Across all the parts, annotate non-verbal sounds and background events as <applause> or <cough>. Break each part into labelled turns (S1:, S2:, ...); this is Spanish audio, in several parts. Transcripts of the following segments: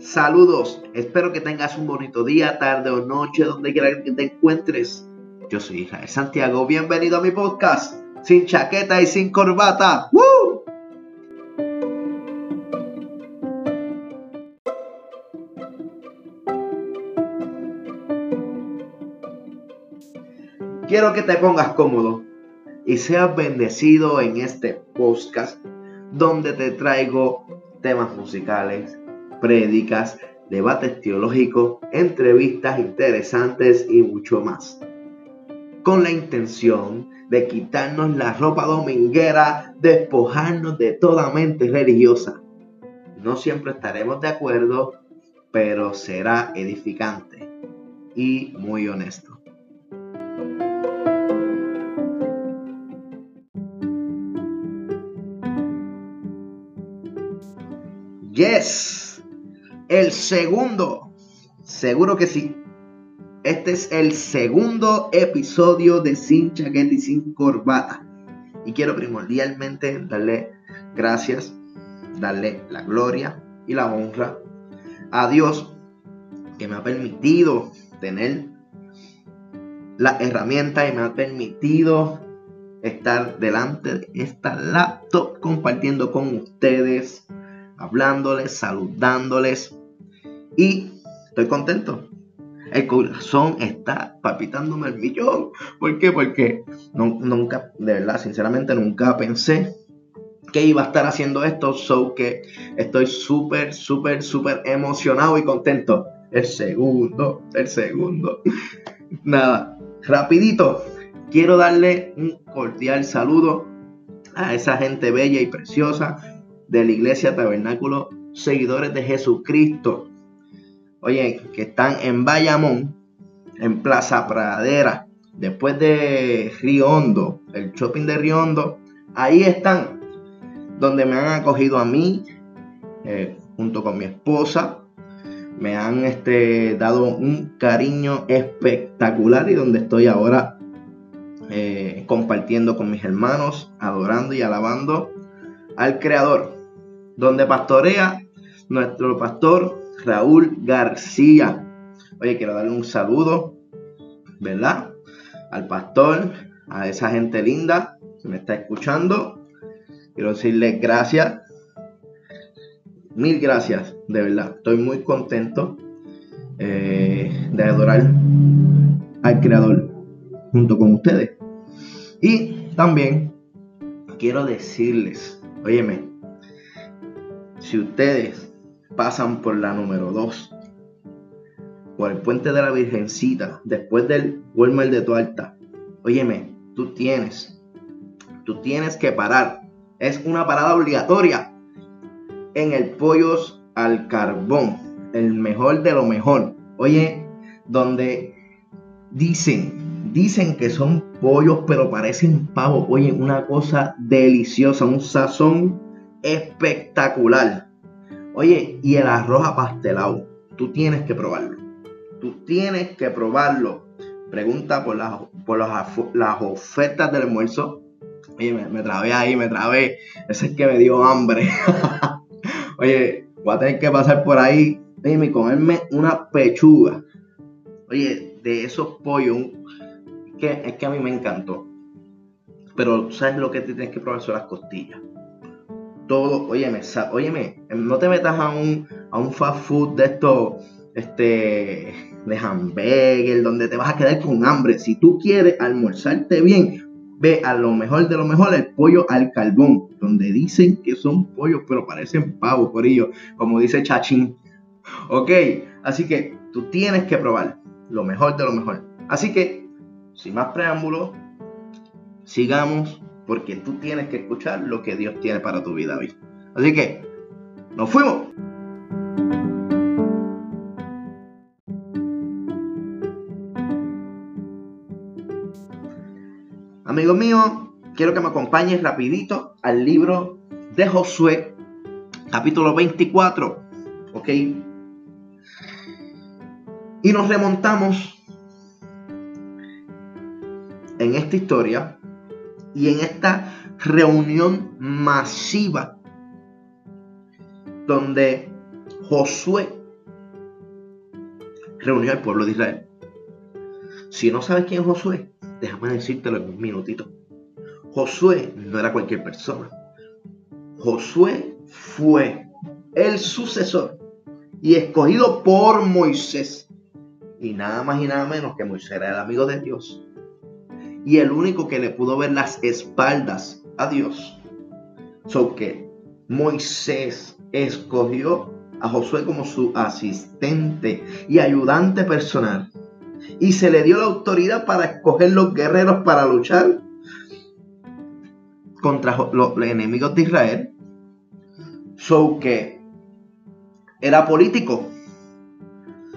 S1: Saludos, espero que tengas un bonito día, tarde o noche, donde quiera que te encuentres. Yo soy Israel Santiago, bienvenido a mi podcast, sin chaqueta y sin corbata. Quiero que te pongas cómodo y seas bendecido en este podcast donde te traigo temas musicales, prédicas, debates teológicos, entrevistas interesantes y mucho más. Con la intención de quitarnos la ropa dominguera, despojarnos de toda mente religiosa. No siempre estaremos de acuerdo, pero será edificante y muy honesto. Yes. El segundo, seguro que sí. Este es el segundo episodio de Sin Chaqueta y Sin Corbata. Y quiero primordialmente darle gracias, darle la gloria y la honra a Dios que me ha permitido tener la herramienta y me ha permitido estar delante de esta laptop compartiendo con ustedes hablándoles, saludándoles. Y estoy contento. El corazón está palpitándome el millón. ¿Por qué? Porque nunca, de verdad, sinceramente, nunca pensé que iba a estar haciendo esto. So que estoy súper, súper, súper emocionado y contento. El segundo, el segundo. Nada, rapidito. Quiero darle un cordial saludo a esa gente bella y preciosa de la iglesia Tabernáculo, seguidores de Jesucristo. Oye, que están en Bayamón, en Plaza Pradera, después de Río Hondo, el shopping de Río Hondo, ahí están, donde me han acogido a mí, eh, junto con mi esposa, me han este, dado un cariño espectacular y donde estoy ahora eh, compartiendo con mis hermanos, adorando y alabando al Creador donde pastorea nuestro pastor Raúl García. Oye, quiero darle un saludo, ¿verdad? Al pastor, a esa gente linda que me está escuchando. Quiero decirle gracias. Mil gracias, de verdad. Estoy muy contento eh, de adorar al Creador junto con ustedes. Y también quiero decirles, óyeme, si ustedes pasan por la número 2, por el puente de la Virgencita, después del Walmart de Tualta, óyeme, tú tienes, tú tienes que parar. Es una parada obligatoria en el Pollos al Carbón, el mejor de lo mejor. Oye, donde dicen, dicen que son pollos, pero parecen pavos. Oye, una cosa deliciosa, un sazón espectacular. Oye, y el arroz apastelado, tú tienes que probarlo. Tú tienes que probarlo. Pregunta por las, por las, ofertas del almuerzo. Oye, me, trabé ahí, me trabé. Ese es que me dio hambre. <laughs> Oye, voy a tener que pasar por ahí y comerme una pechuga. Oye, de esos pollos, que, es que a mí me encantó. Pero, ¿sabes lo que tienes que probar? Son las costillas todo, óyeme, óyeme, no te metas a un, a un fast food de esto, este, de hamburger, donde te vas a quedar con hambre. Si tú quieres almorzarte bien, ve a lo mejor de lo mejor el pollo al carbón, donde dicen que son pollos, pero parecen pavos por ello, como dice Chachín. Ok, así que tú tienes que probar lo mejor de lo mejor. Así que, sin más preámbulos, sigamos porque tú tienes que escuchar lo que Dios tiene para tu vida hoy. Así que, nos fuimos. Amigo mío, quiero que me acompañes rapidito al libro de Josué, capítulo 24, ¿ok? Y nos remontamos en esta historia Y en esta reunión masiva, donde Josué reunió al pueblo de Israel. Si no sabes quién es Josué, déjame decírtelo en un minutito. Josué no era cualquier persona. Josué fue el sucesor y escogido por Moisés. Y nada más y nada menos que Moisés era el amigo de Dios. Y el único que le pudo ver las espaldas a Dios. So que Moisés escogió a Josué como su asistente y ayudante personal. Y se le dio la autoridad para escoger los guerreros para luchar contra los enemigos de Israel. So que era político.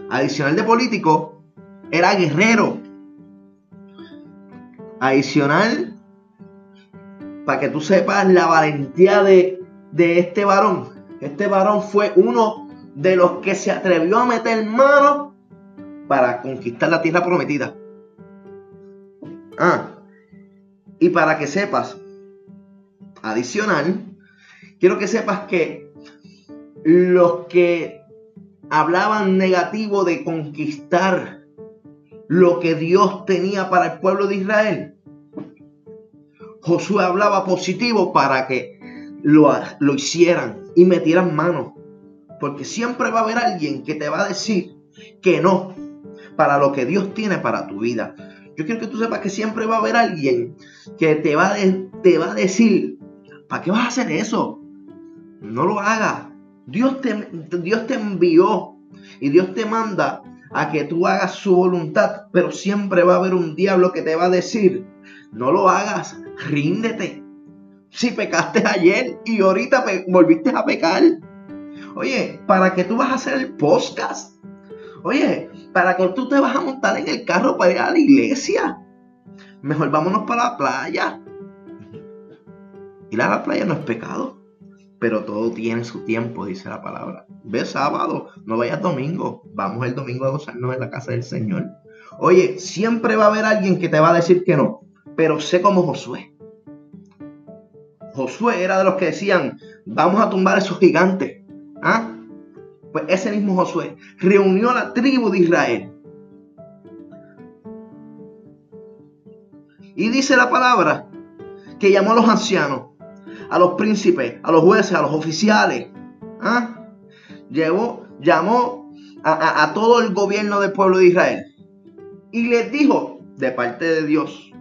S1: Adicional de político, era guerrero. Adicional, para que tú sepas la valentía de, de este varón. Este varón fue uno de los que se atrevió a meter mano para conquistar la tierra prometida. Ah, y para que sepas, adicional, quiero que sepas que los que hablaban negativo de conquistar lo que Dios tenía para el pueblo de Israel, Josué hablaba positivo para que lo, lo hicieran y metieran mano. Porque siempre va a haber alguien que te va a decir que no para lo que Dios tiene para tu vida. Yo quiero que tú sepas que siempre va a haber alguien que te va, te va a decir, ¿para qué vas a hacer eso? No lo hagas. Dios te, Dios te envió y Dios te manda a que tú hagas su voluntad, pero siempre va a haber un diablo que te va a decir, no lo hagas, ríndete. Si pecaste ayer y ahorita volviste a pecar. Oye, ¿para qué tú vas a hacer el podcast? Oye, ¿para qué tú te vas a montar en el carro para ir a la iglesia? Mejor vámonos para la playa. Ir a la playa no es pecado, pero todo tiene su tiempo, dice la palabra. Ve sábado, no vayas domingo. Vamos el domingo a gozarnos en la casa del Señor. Oye, siempre va a haber alguien que te va a decir que no, pero sé como Josué. Josué era de los que decían, vamos a tumbar a esos gigantes. ¿Ah? Pues ese mismo Josué reunió a la tribu de Israel. Y dice la palabra que llamó a los ancianos, a los príncipes, a los jueces, a los oficiales. ¿ah? Llevó, llamó a, todo el gobierno del pueblo de Israel. Y les dijo de parte de Dios,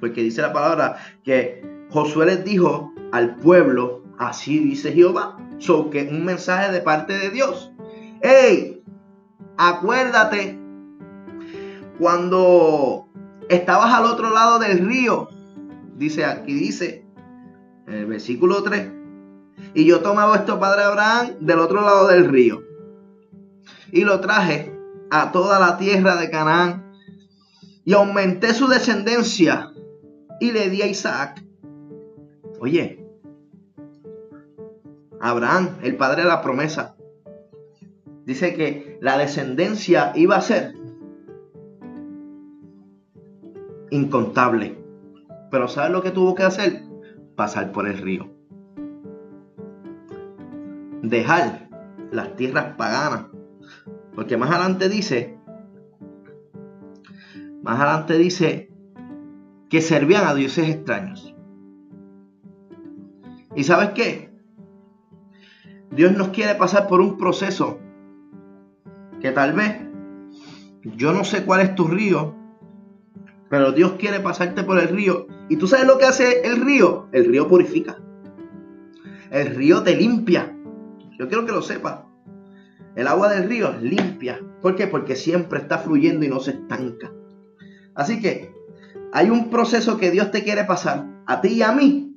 S1: porque dice la palabra que Josué les dijo al pueblo, así dice Jehová, so que un mensaje de parte de Dios. Hey, acuérdate cuando estabas al otro lado del río, dice aquí, dice el versículo 3, y yo tomaba vuestro padre Abraham del otro lado del río, y lo traje a toda la tierra de Canaán, y aumenté su descendencia, y le di a Isaac Oye, Abraham, el padre de la promesa, dice que la descendencia iba a ser incontable. Pero ¿sabes lo que tuvo que hacer? Pasar por el río. Dejar las tierras paganas. Porque más adelante dice, más adelante dice que servían a dioses extraños. ¿Y sabes qué? Dios nos quiere pasar por un proceso que tal vez yo no sé cuál es tu río, pero Dios quiere pasarte por el río. ¿Y tú sabes lo que hace el río? El río purifica. El río te limpia. Yo quiero que lo sepas. El agua del río limpia. ¿Por qué? Porque siempre está fluyendo y no se estanca. Así que hay un proceso que Dios te quiere pasar a ti y a mí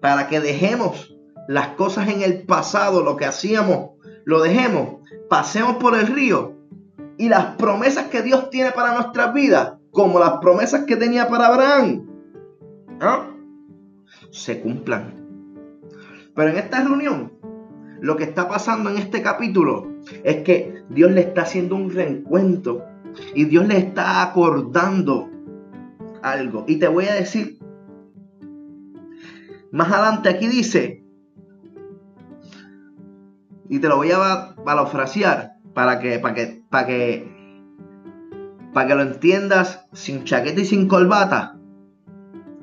S1: para que dejemos las cosas en el pasado, lo que hacíamos, lo dejemos, pasemos por el río y las promesas que Dios tiene para nuestras vidas, como las promesas que tenía para Abraham, ¿ah? se cumplan. Pero en esta reunión, lo que está pasando en este capítulo es que Dios le está haciendo un reencuentro y Dios le está acordando algo. Y te voy a decir Más adelante aquí dice, y te lo voy a parafrasear para que, para que, para que, para que lo entiendas sin chaqueta y sin corbata.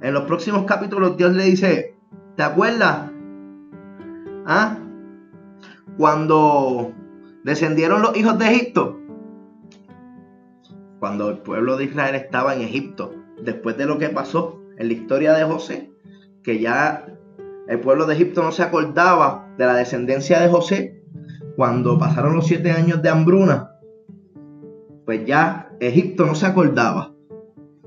S1: En los próximos capítulos Dios le dice, ¿te acuerdas? ¿Ah? Cuando descendieron los hijos de Egipto, cuando el pueblo de Israel estaba en Egipto, después de lo que pasó en la historia de José, que ya el pueblo de Egipto no se acordaba de la descendencia de José, cuando pasaron los siete años de hambruna, pues ya Egipto no se acordaba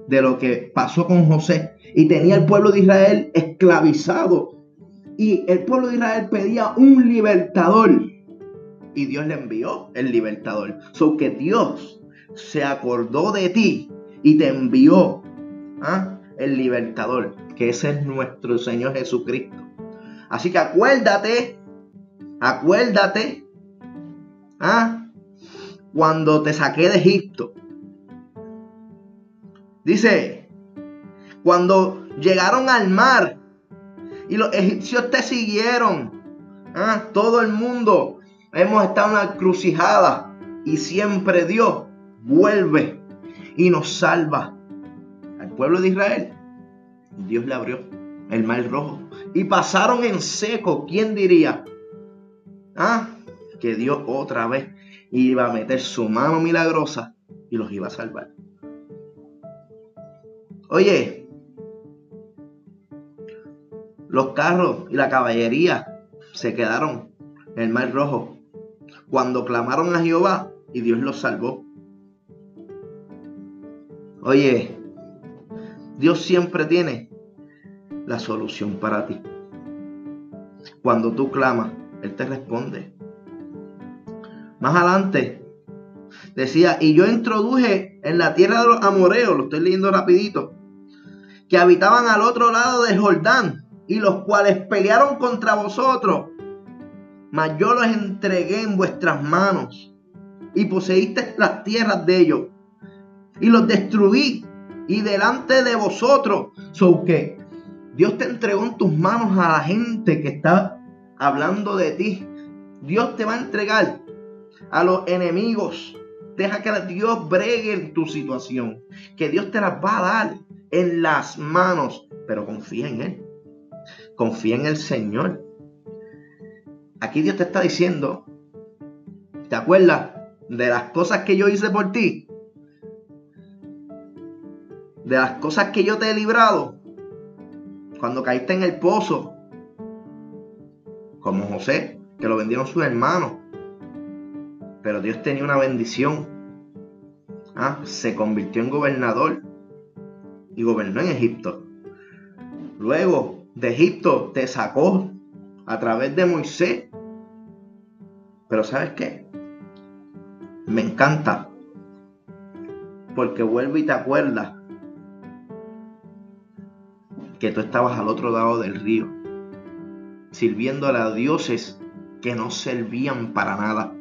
S1: de lo que pasó con José y tenía el pueblo de Israel esclavizado. Y el pueblo de Israel pedía un libertador. Y Dios le envió el libertador. So que Dios se acordó de ti y te envió ¿ah? el libertador, que ese es nuestro Señor Jesucristo. Así que acuérdate, acuérdate, ¿ah? Cuando te saqué de Egipto. Dice, cuando llegaron al mar y los egipcios te siguieron, ¿ah? todo el mundo hemos estado en una crucijada y siempre Dios vuelve y nos salva. Al pueblo de Israel, Dios le abrió el mar rojo y pasaron en seco. ¿Quién diría? Ah, que Dios otra vez iba a meter su mano milagrosa y los iba a salvar. Oye, los carros y la caballería se quedaron en el mar rojo cuando clamaron a Jehová y Dios los salvó. Oye, Dios siempre tiene la solución para ti. Cuando tú clamas, Él te responde. Más adelante decía, y yo introduje en la tierra de los amoreos, lo estoy leyendo rapidito, que habitaban al otro lado del Jordán, y los cuales pelearon contra vosotros, mas yo los entregué en vuestras manos, y poseíste las tierras de ellos y los destruí y delante de vosotros. So que Dios te entregó en tus manos a la gente que está hablando de ti. Dios te va a entregar a los enemigos. Deja que Dios bregue en tu situación. Que Dios te las va a dar en las manos. Pero confía en Él. Confía en el Señor. Aquí Dios te está diciendo, ¿te acuerdas de las cosas que yo hice por ti? de las cosas que yo te he librado, cuando caíste en el pozo, como José, que lo vendieron sus hermanos, pero Dios tenía una bendición. Ah, se convirtió en gobernador y gobernó en Egipto. Luego de Egipto te sacó a través de Moisés. Pero ¿sabes qué? Me encanta. Porque vuelve y te acuerdas que tú estabas al otro lado del río, sirviendo a dioses que no servían para nada.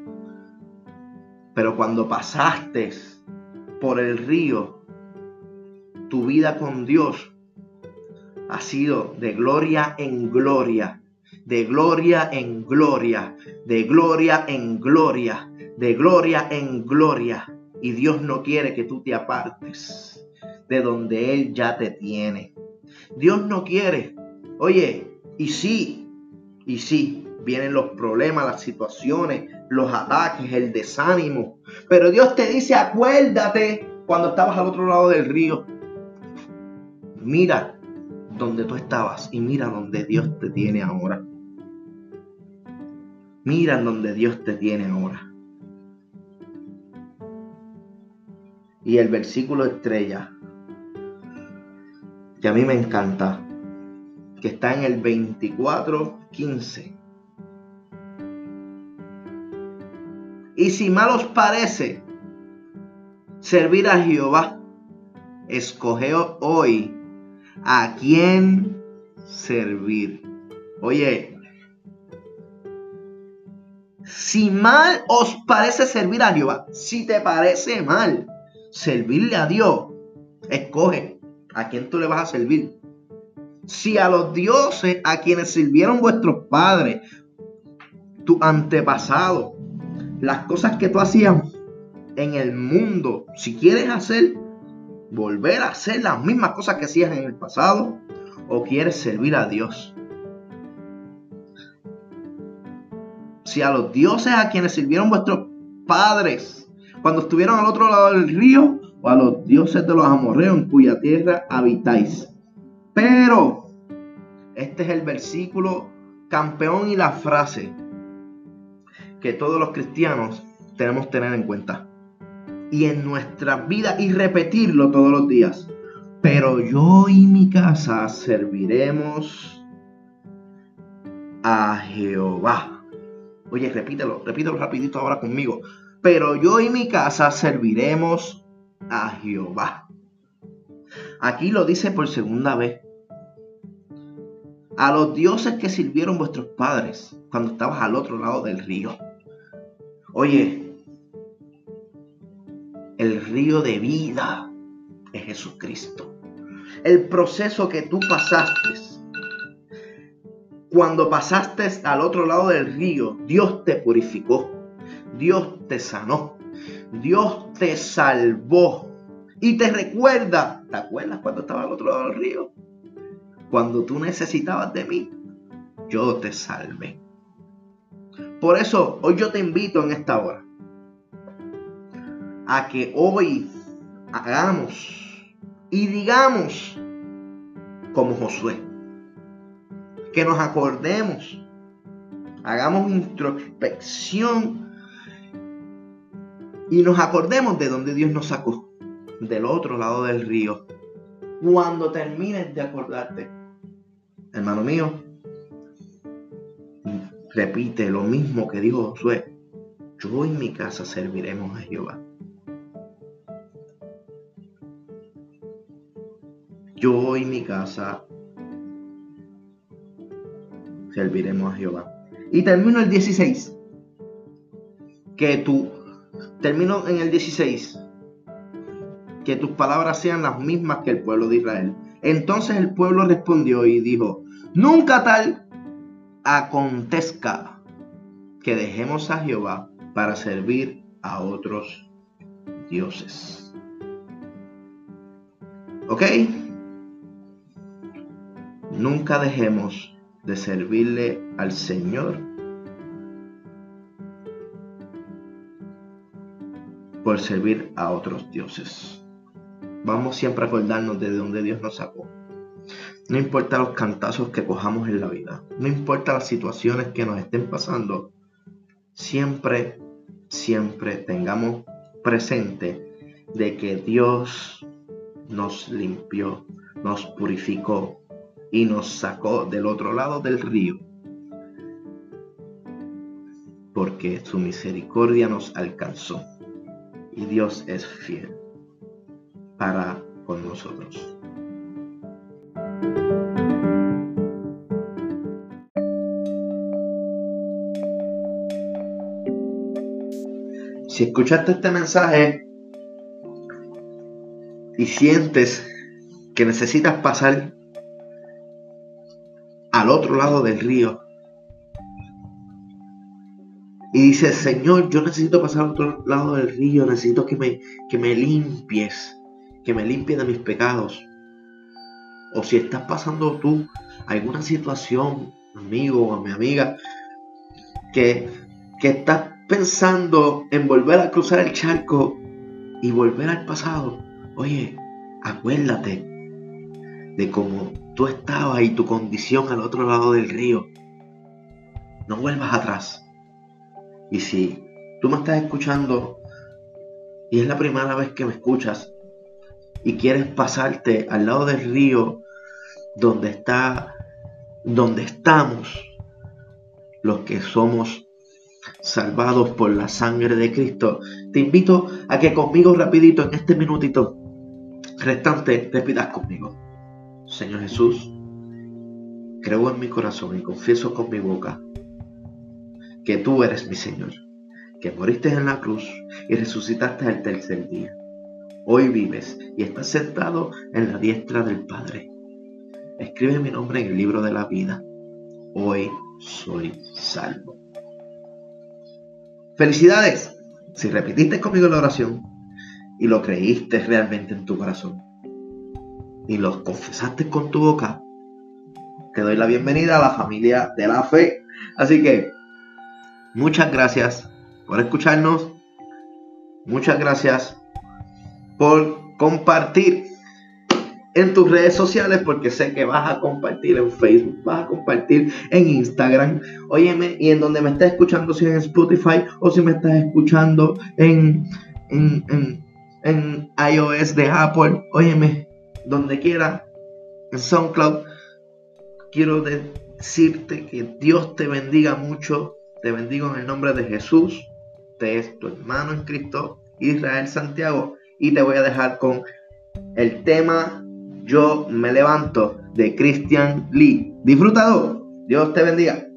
S1: Pero cuando pasaste por el río, tu vida con Dios ha sido de gloria en gloria, de gloria en gloria, de gloria en gloria, de gloria en gloria. Y Dios no quiere que tú te apartes de donde Él ya te tiene. Dios no quiere. Oye, y sí, y sí, vienen los problemas, las situaciones, los ataques, el desánimo. Pero Dios te dice, acuérdate cuando estabas al otro lado del río. Mira donde tú estabas y mira donde Dios te tiene ahora. Mira donde Dios te tiene ahora. Y el versículo estrella que a mí me encanta, que está en el 24.15. Y si mal os parece servir a Jehová, escoge hoy a quién servir. Oye, si mal os parece servir a Jehová, si te parece mal servirle a Dios, escoge ¿A quién tú le vas a servir? Si a los dioses a quienes sirvieron vuestros padres, tu antepasado, las cosas que tú hacías en el mundo, si quieres hacer, volver a hacer las mismas cosas que hacías en el pasado, o quieres servir a Dios. Si a los dioses a quienes sirvieron vuestros padres cuando estuvieron al otro lado del río, o a los dioses de los amorreos en cuya tierra habitáis. Pero, este es el versículo campeón y la frase que todos los cristianos tenemos que tener en cuenta. Y en nuestra vida y repetirlo todos los días. Pero yo y mi casa serviremos a Jehová. Oye, repítelo, repítelo rapidito ahora conmigo. Pero yo y mi casa serviremos a Jehová. Aquí lo dice por segunda vez. A los dioses que sirvieron vuestros padres cuando estabas al otro lado del río. Oye, el río de vida es Jesucristo. El proceso que tú pasaste. Cuando pasaste al otro lado del río, Dios te purificó. Dios te sanó. Dios te salvó. Y te recuerda. ¿Te acuerdas cuando estaba al otro lado del río? Cuando tú necesitabas de mí, yo te salvé. Por eso hoy yo te invito en esta hora a que hoy hagamos y digamos como Josué. Que nos acordemos, hagamos introspección y nos acordemos de donde Dios nos sacó, del otro lado del río. Cuando termines de acordarte, hermano mío, repite lo mismo que dijo Josué. Yo en mi casa serviremos a Jehová. Yo y mi casa serviremos a Jehová. Y termino el 16. Que tú, termino en el 16. Que tus palabras sean las mismas que el pueblo de Israel. Entonces el pueblo respondió y dijo, nunca tal acontezca que dejemos a Jehová para servir a otros dioses. ¿Ok? Nunca dejemos de servirle al Señor por servir a otros dioses. Vamos siempre a acordarnos de dónde Dios nos sacó. No importa los cantazos que cojamos en la vida, no importa las situaciones que nos estén pasando, siempre, siempre tengamos presente de que Dios nos limpió, nos purificó y nos sacó del otro lado del río. Porque su misericordia nos alcanzó y Dios es fiel para con nosotros. Si escuchaste este mensaje y sientes que necesitas pasar al otro lado del río y dices, Señor, yo necesito pasar al otro lado del río, necesito que me, que me limpies, que me limpies de mis pecados. O si estás pasando tú alguna situación, amigo o mi amiga, que, que estás pensando en volver a cruzar el charco y volver al pasado, oye, acuérdate de cómo tú estabas y tu condición al otro lado del río. No vuelvas atrás. Y si tú me estás escuchando y es la primera vez que me escuchas y quieres pasarte al lado del río donde está donde estamos los que somos salvados por la sangre de Cristo. Te invito a que conmigo rapidito en este minutito restante repitas conmigo. Señor Jesús, creo en mi corazón y confieso con mi boca que tú eres mi Señor, que moriste en la cruz y resucitaste el tercer día. Hoy vives y estás sentado en la diestra del Padre. escribe mi nombre en el libro de la vida. Hoy soy salvo. Felicidades si repetiste conmigo la oración y lo creíste realmente en tu corazón y lo confesaste con tu boca, te doy la bienvenida a la familia de la fe. Así que muchas gracias por escucharnos. Muchas gracias por compartir en tus redes sociales porque sé que vas a compartir en Facebook, vas a compartir en Instagram, óyeme, y en donde me estás escuchando, si en Spotify o si me estás escuchando en, en, en, iOS de Apple, óyeme, donde quiera, en SoundCloud, quiero decirte que Dios te bendiga mucho, te bendigo en el nombre de Jesús, te es tu hermano en Cristo, Israel Santiago, y te voy a dejar con el tema yo me levanto de Christian Lee. Disfrutado. Dios te bendiga.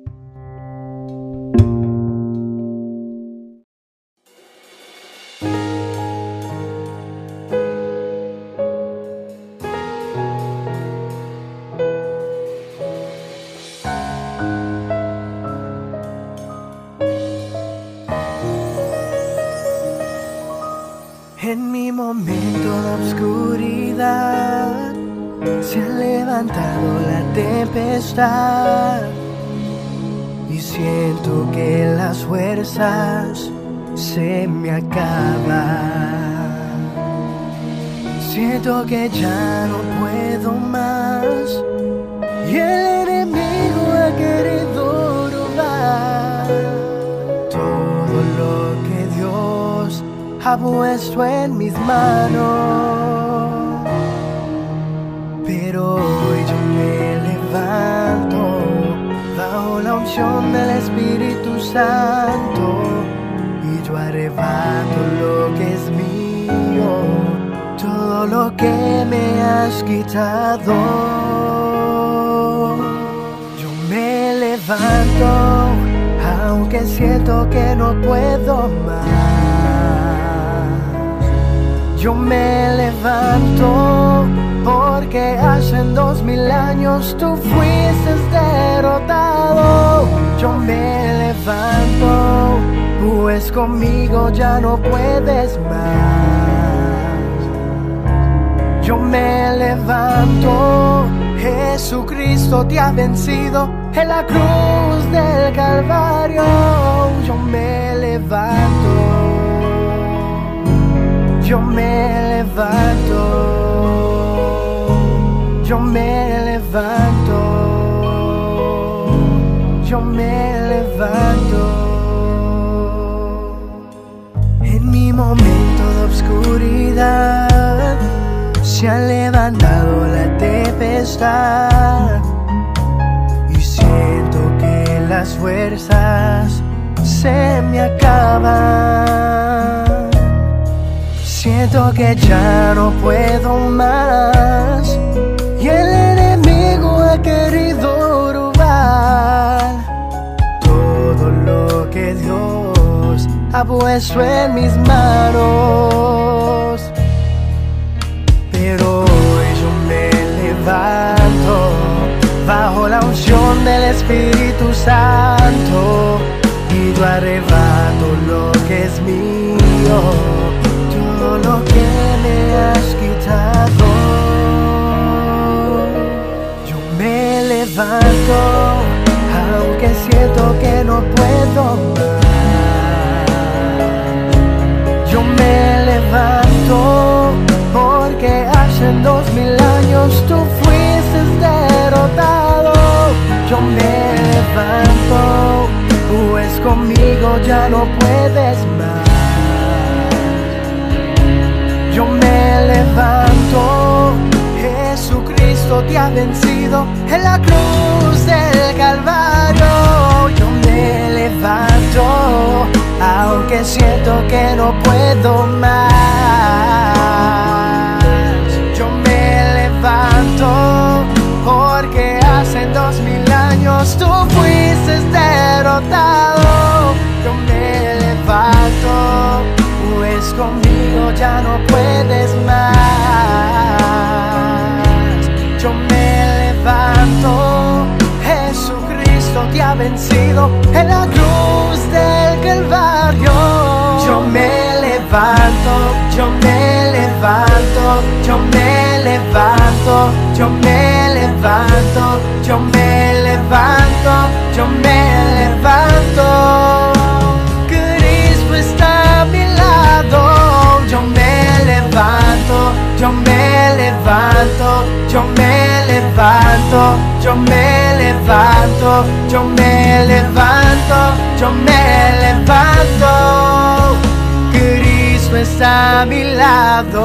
S2: Y siento que las fuerzas se me acaban. Siento que ya no puedo más. Y el enemigo ha querido robar todo lo que Dios ha puesto en mis manos. Pero hoy unción del Espíritu Santo y yo arrebato lo que es mío, todo lo que me has quitado. Yo me levanto aunque siento que no puedo más. Yo me levanto porque hace dos mil años tú fuiste derrotado. Yo me levanto, pues conmigo ya no puedes más. Yo me levanto, Jesucristo te ha vencido en la cruz del Calvario. Yo me levanto, yo me levanto yo me levanto, yo me levanto. En mi momento de oscuridad se ha levantado la tempestad y siento que las fuerzas se me acaban. Siento que ya no puedo más En mis manos. Pero hoy yo me levanto bajo la unción del Espíritu Santo y yo arrebato lo que es mío, todo lo que me has quitado. levanto, aunque siento que no puedo Yo me levanto, pues conmigo ya no puedes más. Yo me levanto, Jesucristo te ha vencido en la cruz del Calvario. Yo me levanto, aunque siento que no puedo más. Vencido en la cruz del Calvario. Yo me levanto, yo me levanto, yo me levanto, yo me levanto, yo me levanto, yo me levanto. Cristo está a mi lado, yo me levanto, yo me levanto, yo me levanto, yo me levanto, yo me levanto, yo me levanto. Cristo está a mi lado.